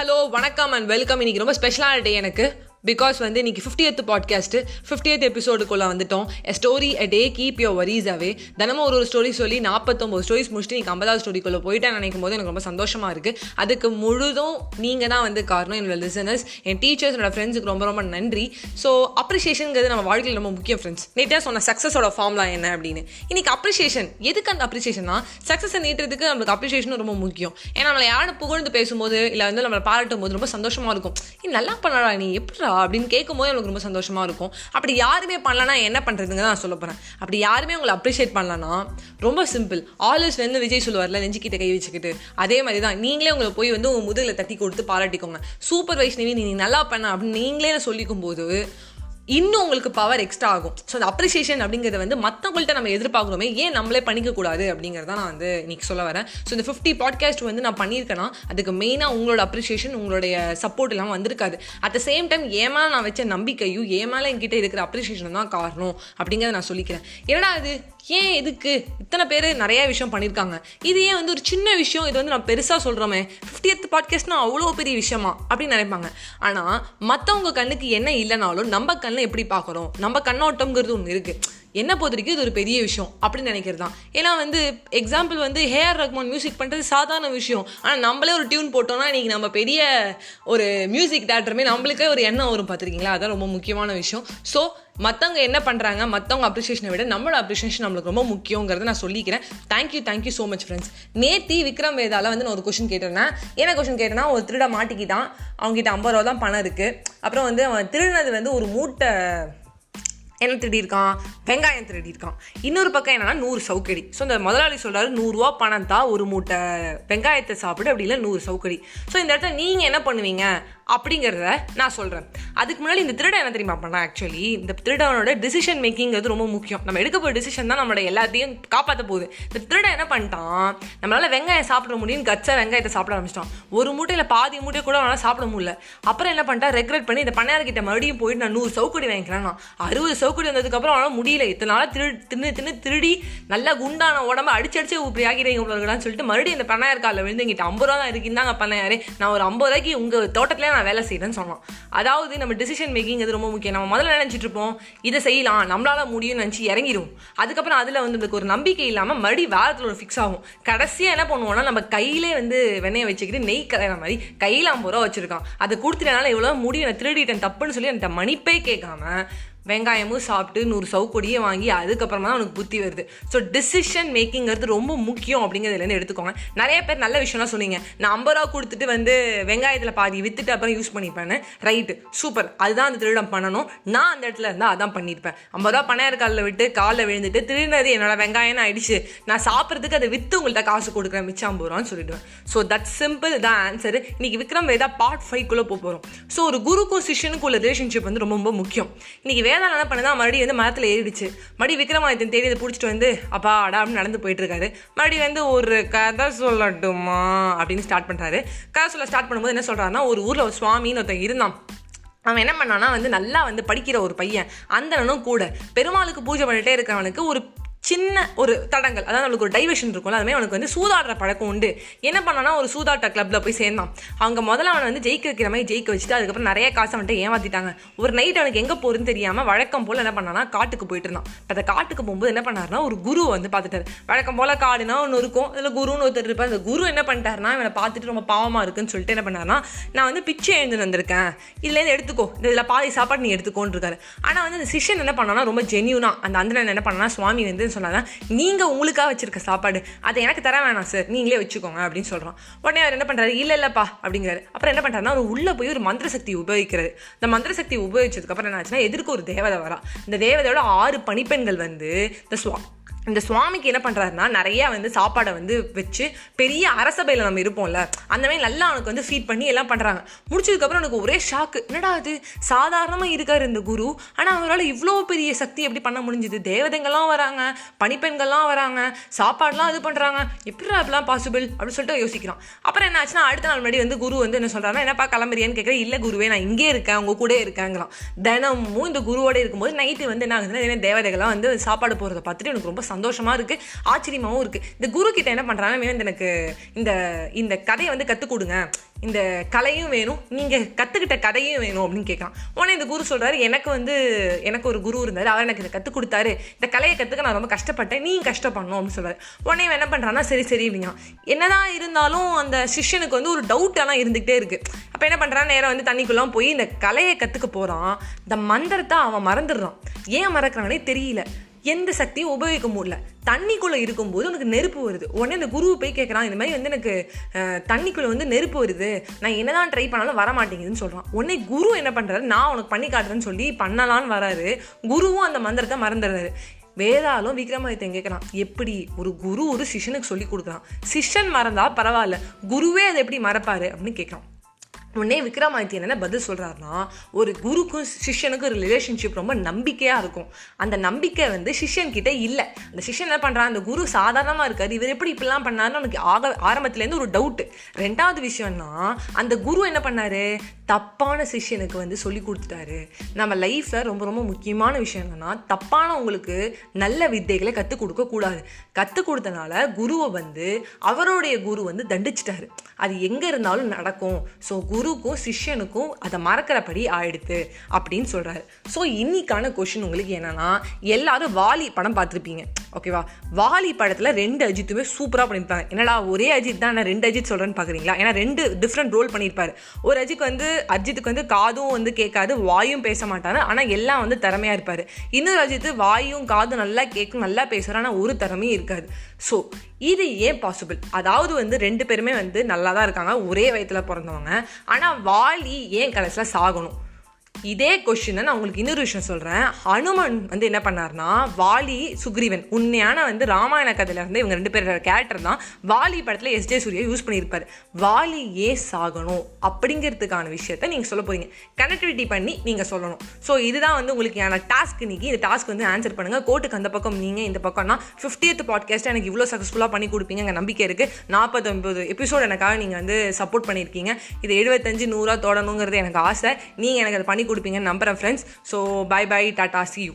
Hello வணக்கம் and welcome இன்னைக்கு ரொம்ப ஸ்பெஷலான டே எனக்கு. பிகாஸ் வந்து இன்னைக்கு பாட்காஸ்ட்டு பாட்காஸ்ட் ஃபிஃப்டியத் எபிசோடுக்குள்ளே வந்துட்டோம். A story a day keep your worries away தினமும் ஒரு ஒரு ஸ்டோரி சொல்லி நாற்பத்தொம்பது ஸ்டோரிஸ் முடிச்சுட்டு நீங்க ஐம்பதாவது ஸ்டோரிக்குள்ளே போயிட்டேன் நினைக்கும் போது எனக்கு ரொம்ப சந்தோஷமாக இருக்குது அதுக்கு முழுதும் நீங்கள் தான் வந்து காரணம் என்னோட லிசனர்ஸ் என் டீச்சர்ஸ் என்னோட ஃப்ரெண்ட்ஸுக்கு ரொம்ப ரொம்ப நன்றி. ஸோ அப்ரிஷியேஷனுங்கிறது நம்ம வாழ்க்கையில் ரொம்ப முக்கியம் ஃப்ரெண்ட்ஸ் நேற்றாக சொன்ன சக்ஸஸோட ஃபார்ம்லாம் என்ன அப்படின்னு. இன்றைக்கி அப்ரிஷியேஷன் எதுக்கு அந்த அப்ரிஷியேஷனா சக்ஸஸை நீட்டுறதுக்கு நம்மளுக்கு அப்ரிஷியேஷனும் ரொம்ப முக்கியம். ஏன்னா நம்மளை யாரும் புகழ்ந்து பேசும்போது இல்லை வந்து நம்மளை பாராட்டும் போது ரொம்ப சந்தோஷமாக இருக்கும். நீ நல்லா பண்ணடா நீ எப்படி அப்படின்னு கேட்கும்போது எனக்கு ரொம்ப சந்தோஷமாக இருக்கும். அப்படி யாருமே பண்ணலன்னா என்ன பண்ணுறதுங்க நான் சொல்ல போகிறேன் அப்படி யாருமே உங்களை அப்ரிஷியேட் பண்ணலன்னா ரொம்ப சிம்பிள் ஆல்வேஸ் வந்து விஜய் சொல்லுவார்ல நெஞ்சுக்கிட்ட கை வச்சுக்கிட்டு. அதே மாதிரி தான் நீங்களே உங்களை போய் வந்து உங்கள் முதுகில் தட்டி கொடுத்து பாராட்டிக்கோங்க. சூப்பர் வைஷ்ணவி நீ நல்லா பண்ண அப்படின்னு நீங்களே சொல்லிக்கும் போது இன்னும் உங்களுக்கு பவர் எக்ஸ்ட்ரா ஆகும். ஸோ அந்த அப்ரிசியேஷன் அப்படிங்கிறத வந்து மற்றவங்கள்ட்ட நம்ம எதிர்பார்க்குறோமே ஏன் நம்மளே பண்ணிக்கக்கூடாது அப்படிங்கிறத நான் வந்து இன்னைக்கு சொல்ல வரேன். ஸோ இந்த ஃபிஃப்டி பாட்காஸ்ட் வந்து நான் பண்ணியிருக்கேன்னா அதுக்கு மெயினாக உங்களோட அப்ரிசியேஷன் உங்களுடைய சப்போர்ட் எல்லாம் வந்திருக்காது. அட் த சேம் டைம் ஏமா நான் வச்ச நம்பிக்கையும் ஏமால என்கிட்ட இருக்கிற அப்ரிசியேஷன் தான் காரணம் அப்படிங்கிறத நான் சொல்லிக்கிறேன். என்னடா அது ஏன் இதுக்கு இத்தனை பேர் நிறைய விஷயம் பண்ணியிருக்காங்க இது ஏன் வந்து ஒரு சின்ன விஷயம்? இது வந்து நான் பெருசாக சொல்கிறோமே ஃபிஃப்டியத் பாட்காஸ்ட்னா அவ்வளோ பெரிய விஷயமா? அப்படின்னு நினைப்பாங்க. ஆனால் மற்றவங்க கண்ணுக்கு என்ன இல்லைனாலும் நம்ம கண்ணில் எப்படி பார்க்குறோம்? நம்ம கண்ணோட்டம்ங்கிறது ஒன்று இருக்குது என்ன பொறுத்தவரைக்கும் இது ஒரு பெரிய விஷயம் அப்படின்னு நினைக்கிறது தான் ஏன்னா வந்து எக்ஸாம்பிள் வந்து ஹேஆர் ரஹ்மான் மியூசிக் பண்ணுறது சாதாரண விஷயம். ஆனால் நம்மளே ஒரு டியூன் போட்டோம்னா இன்றைக்கி நம்ம பெரிய ஒரு மியூசிக் டேரக்டருமே நம்மளுக்கே ஒரு எண்ணம் வரும் பார்த்துருக்கீங்களா? அதான் ரொம்ப முக்கியமான விஷயம். ஸோ மற்றவங்க என்ன பண்ணுறாங்க மற்றவங்க அப்ரிஷியேஷனை விட நம்மளோட அப்ரிஷியேஷன் நம்மளுக்கு ரொம்ப முக்கியங்கிறத நான் சொல்லிக்கிறேன். Thank you thank you so much friends நேத்தி விக்ரம் வேதால வந்து நான் ஒரு கொஷின் கேட்டிருந்தேன் என்ன கொஷின் கேட்டேன்னா ஒரு திருட மாட்டிக்கிட்டான். அவங்ககிட்ட ஐம்பது ரூபா தான் பணம் இருக்குது அப்புறம் வந்து அவன் திருடினது வந்து ஒரு மூட்டை என்ன திருடியிருக்கான்? வெங்காயம் திருடியிருக்கான். இன்னொரு பக்கம் என்னன்னா நூறு சவுக்கடி. ஸோ இந்த முதலாளி சொல்கிறாரு நூறுரூவா பணம் தான் ஒரு மூட்டை வெங்காயத்தை சாப்பிடு அப்படி இல்லை நூறு சவுக்கடி. ஸோ இந்த இடத்துல நீங்கள் என்ன பண்ணுவீங்க? அப்படிங்கிறத நான் சொல்கிறேன் அதுக்கு முன்னாடி இந்த திருடன் என்ன தெரியுமா பண்ணா ஆக்சுவலி இந்த திருடனோட டிசிஷன் மேக்கிங்கிறது ரொம்ப முக்கியம். நம்ம எடுக்க போகிற டிசிஷன் தான் நம்மளோட எல்லாத்தையும் காப்பாற்ற போகுது. இந்த திருடன் என்ன பண்ணிட்டான்? நம்மளால் வெங்காயம் சாப்பிட முடியும் கச்சா வெங்காயத்தை சாப்பிட ஆரம்பிச்சிட்டான். ஒரு மூட்டையில் பாதி மூட்டை கூட அவனால் சாப்பிட முடியல. அப்புறம் என்ன பண்ணிட்டா ரெக்ரெட் பண்ணி இந்த பண்ணையார்கிட்ட மறுபடியும் போயிட்டு நான் நூறு சவுக்கடி வாங்கிக்கிறேன் அறுபது சவுக்கடி வந்ததுக்கப்புறம் அவனால் முடியல. இத்தனை நாளாக திரு தின்னு தின்னு திருடி நல்லா குண்டான உடம்பு அடிச்சு அடிச்சு இப்படி ஆகிடுங்க உங்களுக்குலாம் சொல்லிட்டு மறுபடியும் இந்த பண்ணையார் காலில் விழுந்து எங்கிட்ட ஐம்பது ரூபா தான் இருக்குந்தாங்க பண்ணையாரே. நான் ஒரு ஐம்பது ரூபாய்க்கு உங்கள் தோட்டத்திலே நான் வேலை செய்கிறேன்னு சொன்னோம். அதாவது நம்ம டிசிஷன் மேக்கிங் அது ரொம்ப முக்கியம். நம்ம முதல்ல நினைச்சிட்டு இருப்போம்? இதை செய்யலாம் நம்மளால் முடியும்னு நினச்சி இறங்கிடும் அதுக்கப்புறம் அதில் வந்து நம்மளுக்கு ஒரு நம்பிக்கை இல்லாமல் மறுபடி வாரத்தில் ஒரு ஃபிக்ஸ் ஆகும். கடைசியாக என்ன பண்ணுவோம்னா நம்ம கையிலே வந்து வெண்ணெயை வச்சுக்கிட்டு நெய் கலையிற மாதிரி கையில் ஐம்பது ரூபா வச்சிருக்கான். அதை கொடுத்துட்டனால இவ்வளோ முடியும்? நான் திருடிட்டேன் தப்புன்னு சொல்லி அந்த மன்னிப்பே கேட்காம வெங்காயமும் சாப்பிட்டு நூறு சவுக்கொடியே வாங்கி அதுக்கப்புறமா தான் அவனுக்கு புத்தி வருது. ஸோ டிசிஷன் மேக்கிங்கிறது ரொம்ப முக்கியம் அப்படிங்கிறதுலேருந்து எடுத்துக்கோங்க. நிறைய பேர் நல்ல விஷயம்லாம் சொன்னீங்க. நான் ஐம்பது ரூபா கொடுத்துட்டு வந்து வெங்காயத்தில் பாதி வித்துட்டு அப்புறம் யூஸ் பண்ணிப்பேன் ரைட்டு சூப்பர் அதுதான் அந்த திருடம் பண்ணணும். நான் அந்த இடத்துல இருந்தால் அதான் பண்ணியிருப்பேன். ஐம்பது ரூபா பணையார் காலில் விட்டு காலில் விழுந்துட்டு திருநது என்னோட வெங்காயம் ஆயிடுச்சு. நான் சாப்பிட்றதுக்கு அதை விற்று உங்கள்கிட்ட காசு கொடுக்குறேன் மிச்சம் ஐம்பது ரூபான்னு சொல்லிடுவேன். ஸோ தட் சிம்பிள் தான் ஆன்சர் இன்னைக்கு விக்ரம் வேதா பார்ட் ஃபைவ்க்குள்ளே போக போகிறோம் ஸோ ஒரு குருக்கும் சிஷனுக்கும் உள்ள ரிலேஷன்ஷிப் வந்து ரொம்ப ரொம்ப முக்கியம். இன்னைக்கு வேதாளம் என்ன பண்ணுதான் மறுபடியும் வந்து மரத்தில் ஏறிடுச்சு. மறுபடியும் விக்ரமாதித்தன் தேடி அதை பிடிச்சிட்டு வந்து அப்பா அடா அப்படின்னு நடந்து போயிட்டு இருக்காரு மறுபடியும் வந்து ஒரு கதை சொல்லட்டுமா அப்படின்னு ஸ்டார்ட் பண்ணுறாரு கதை சொல்ல ஸ்டார்ட் பண்ணும்போது என்ன சொல்கிறாருன்னா ஒரு ஊரில் ஒரு சுவாமின்னு ஒருத்தன் இருந்தான். அவன் என்ன பண்ணான்னா வந்து நல்லா வந்து படிக்கிற ஒரு பையன் அந்தனும் கூட. பெருமாளுக்கு பூஜை பண்ணிட்டே இருக்கிறவனுக்கு ஒரு சின்ன ஒரு தடங்கள் அதாவது அவனுக்கு ஒரு டைவர்ஷன் இருக்கும்ல அதுமாதிரி அவனுக்கு வந்து சூதாடுற பழக்கம் உண்டு. என்ன பண்ணானா ஒரு சூதாட்ட கிளப்ல போய் சேர்ந்தான். அவங்க முதல்ல அவனை வந்து ஜெயிக்க வைக்கிற மாதிரி ஜெயிக்க வச்சுட்டு அதுக்கப்புறம் நிறைய காசு அவன்கிட்ட ஏமாத்திட்டாங்க. ஒரு நைட் அவனுக்கு எங்கே போகிறதுன்னு தெரியாமல் வழக்கம் போல் என்ன பண்ணானா காட்டுக்கு போயிட்டு இருந்தான். இப்போ அந்த காட்டுக்கு போகும்போது என்ன பண்ணாருன்னா ஒரு குரு வந்து பார்த்துட்டாரு. வழக்கம் போல் காடுனா ஒன்று இருக்கும் இதில் குருன்னு ஒருத்தர் இருப்பார். அந்த குரு என்ன பண்ணிட்டாருன்னா இவனை பார்த்துட்டு ரொம்ப பாவமாக இருக்குன்னு சொல்லிட்டு என்ன பண்ணாருன்னா நான் வந்து பிச்சை எழுந்து வந்திருக்கேன். இதுலேருந்து எடுத்துக்கோ. இந்த இதில் பாதி சாப்பாடு நீ எடுத்துக்கோன்னு இருக்காரு ஆனால் வந்து அந்த சிஷ்யன் என்ன பண்ணானா ரொம்ப ஜென்யூனாக அந்த அந்தனன் என்ன பண்ணானா சுவாமி வந்து சொன்னாதான் நீங்கள் உங்களுக்காக வச்சிருக்க சாப்பாடு அதை எனக்கு தர வேணாம் சார் நீங்களே வச்சுக்கோங்க அப்படின்னு சொல்கிறான் உடனே அவர் என்ன பண்ணுறாரு இல்லை இல்லைப்பா அப்படிங்கிறாரு. அப்புறம் என்ன பண்ணுறாருன்னா அவர் உள்ளே போய் ஒரு மந்திர சக்தி உபயோகிக்கிறாரு. இந்த மந்திர சக்தி உபயோகிச்சதுக்கப்புறம் என்ன ஆச்சுன்னா எதிர்க்கு ஒரு தேவதை வரா. இந்த தேவதையோட ஆறு பணிப்பெண்கள் வந்து இந்த சுவா இந்த சுவாமிக்கு என்ன பண்ணுறாருன்னா நிறையா வந்து சாப்பாடை வந்து வச்சு பெரிய அரசபையில் நம்ம இருப்போம்ல அந்த மாதிரி நல்லா அவனுக்கு வந்து ஃபீட் பண்ணி எல்லாம் பண்ணுறாங்க முடிச்சதுக்கப்புறம் எனக்கு ஒரே ஷாக்கு என்னடா அது சாதாரணமாக இருக்கார் இந்த குரு. ஆனால் அவரால் இவ்வளோ பெரிய சக்தி எப்படி பண்ண முடிஞ்சுது? தேவதைங்கள்லாம் வராங்க பணிப்பெண்கள்லாம் வராங்க சாப்பாடுலாம் இது பண்ணுறாங்க எப்படி அப்படிலாம் பாசிபிள் அப்படின்னு சொல்லிட்டு யோசிக்கிறான். அப்புறம் என்ன ஆச்சுன்னா அடுத்த நாள் முன்னாடி வந்து குரு வந்து என்ன சொல்கிறாங்கன்னா என்னப்பா கிளம்புறியான்னு கேட்குறேன் இல்லை குருவே நான் இங்கே இருக்கேன் உங்கள் கூட இருக்காங்களாம் தினமும் இந்த குருவோட இருக்கும்போது நைட்டு வந்து என்ன ஆகுதுன்னா தேவதைகள்லாம் வந்து சாப்பாடு போகிறத பார்த்துட்டு எனக்கு ரொம்ப சந்தோஷம். சந்தோஷமாக இருக்குது ஆச்சரியமாகவும் இருக்குது இந்த குரு கிட்ட என்ன பண்ணுறாங்கன்னா வேணும் எனக்கு இந்த இந்த கதையை வந்து கற்றுக் கொடுங்க. இந்த கலையும் வேணும் நீங்கள் கற்றுக்கிட்ட கதையும் வேணும் அப்படின்னு கேட்குறான் உடனே இந்த குரு சொல்கிறாரு எனக்கு வந்து எனக்கு ஒரு குரு இருந்தார் அவர் எனக்கு இதை கற்றுக் கொடுத்தாரு. இந்த கலையை கற்றுக்க நான் ரொம்ப கஷ்டப்பட்டேன் நீ கஷ்டப்படணும் அப்படின்னு சொல்கிறாரு உடனே என்ன பண்ணுறான்னா சரி சரி அப்படிங்க என்னதான் இருந்தாலும் அந்த சிஷ்யனுக்கு வந்து ஒரு டவுட்டெல்லாம் இருந்துகிட்டே இருக்குது அப்போ என்ன பண்ணுறான் நேரம் வந்து தண்ணிக்குள்ளாம் போய் இந்த கலையை கற்றுக்க போகிறான் இந்த மந்திரத்தை அவன் மறந்துடுறான். ஏன் மறக்கிறானே தெரியல. எந்த சக்தியும் உபயோகிக்க முடியல. தண்ணிக்குள்ளே இருக்கும்போது உனக்கு நெருப்பு வருது. உடனே அந்த குரு போய் கேட்குறான் இந்த மாதிரி வந்து எனக்கு தண்ணிக்குள்ளே வந்து நெருப்பு வருது. நான் என்னதான் ட்ரை பண்ணாலும் வர மாட்டேங்குதுன்னு சொல்கிறான் உடனே குரு என்ன பண்ணுறாரு நான் உனக்கு பண்ணி காட்டுறேன்னு சொல்லி பண்ணலான்னு வராரு. குருவும் அந்த மந்திரத்தை மறந்துடுறாரு. வேதாலும் விக்ரமாதித்தன் கேட்குறான் எப்படி? ஒரு குரு ஒரு சிஷ்யனுக்கு சொல்லி கொடுக்குறான். சிஷ்யன் மறந்தா பரவாயில்ல. குருவே அதை எப்படி மறப்பாரு? அப்படின்னு கேட்குறான் உடனே விக்ரமாதித்யன் என்ன பதில் சொல்கிறாருன்னா ஒரு குருக்கும் சிஷ்யனுக்கும் ரிலேஷன்ஷிப் ரொம்ப நம்பிக்கையாக இருக்கும். அந்த நம்பிக்கை வந்து சிஷ்யன்கிட்ட இல்லை. அந்த சிஷ்யன் என்ன பண்ணுறான் அந்த குரு சாதாரணமாக இருக்காரு. இவர் எப்படி இப்படிலாம் பண்ணாருன்னு எனக்கு ஆக ஆரம்பத்துலேருந்து ஒரு டவுட்டு ரெண்டாவது விஷயம்னா அந்த குரு என்ன பண்ணாரு? தப்பான சிஷ்யனுக்கு வந்து சொல்லி கொடுத்துட்டாரு. நம்ம லைஃப்பில் ரொம்ப ரொம்ப முக்கியமான விஷயம் என்னென்னா தப்பானவங்களுக்கு நல்ல வித்தைகளை கற்றுக் கொடுக்கக்கூடாது கற்றுக் கொடுத்தனால குருவை வந்து அவருடைய குரு வந்து தண்டிச்சிட்டாரு. அது எங்கே இருந்தாலும் நடக்கும். ஸோ குரு குருக்கும் சிஷ்யனுக்கும் அதை மறக்கிறபடி ஆயிடுத்து அப்படின்னு சொல்கிறாரு ஸோ இன்னைக்கான கொஷின் உங்களுக்கு என்னன்னா எல்லாரும் வாலி படம் பார்த்துருப்பீங்க. ஓகேவா வாலி படத்தில் ரெண்டு அஜித்துமே சூப்பராக பண்ணியிருப்பாங்க என்னடா ஒரே அஜித் தான் நான் ரெண்டு அஜித் சொல்கிறேன்னு பார்க்குறீங்களா ஏன்னா ரெண்டு டிஃப்ரெண்ட் ரோல் பண்ணியிருப்பாரு ஒரு அஜித் வந்து அஜித்துக்கு வந்து காதும் வந்து கேட்காது வாயும் பேச மாட்டாரு. ஆனால் எல்லாம் வந்து திறமையாக இருப்பார். இன்னொரு அஜித் வாயும் காதும் நல்லா கேட்கும் நல்லா பேசுகிறார் ஆனால் ஒரு திறமையும் இருக்காது. ஸோ இது ஏன் பாசிபிள் அதாவது வந்து ரெண்டு பேருமே வந்து நல்லா தான் இருக்காங்க. ஒரே வயத்தில் பிறந்தவங்க. ஆனால் வாலி ஏன் கடைசியில் சாகணும்? இதே கொஷினை நான் உங்களுக்கு இன்னொரு விஷயம் சொல்கிறேன் ஹனுமன் வந்து என்ன பண்ணார்னா வாலி சுக்ரீவன் உண்மையான வந்து ராமாயண கதையில வந்து இவங்க ரெண்டு பேரோட கேரக்டர் தான் வாலி படத்தில் எஸ் ஜே சூர்யா யூஸ் பண்ணியிருப்பார். வாலி ஏன் சாகணும் அப்படிங்கிறதுக்கான விஷயத்த நீங்கள் சொல்ல போகிறீங்க கனெக்டிவிட்டி பண்ணி நீங்கள் சொல்லணும். ஸோ இதுதான் வந்து உங்களுக்கு என டாஸ்க் இன்னைக்கு. இந்த டாஸ்க் வந்து ஆன்சர் பண்ணுங்கள் கோர்ட்டுக்கு அந்த பக்கம் நீங்கள் இந்த பக்கம்னா ஃபிஃப்டியத் பாட்காஸ்ட் எனக்கு இவ்வளோ சக்ஸஸ்ஃபுல்லாக பண்ணி கொடுப்பீங்க நம்பிக்கை இருக்குது நாற்பத்தொம்பது எபிசோட் எனக்காக நீங்கள் வந்து சப்போர்ட் பண்ணியிருக்கீங்க. இது எழுபத்தஞ்சு நூறாக தொடணுங்கிறது எனக்கு ஆசை. நீங்கள் எனக்கு அதை பண்ணி கொடுப்பீங்கன்னு நம்புகிறேன் friends so bye bye tata see you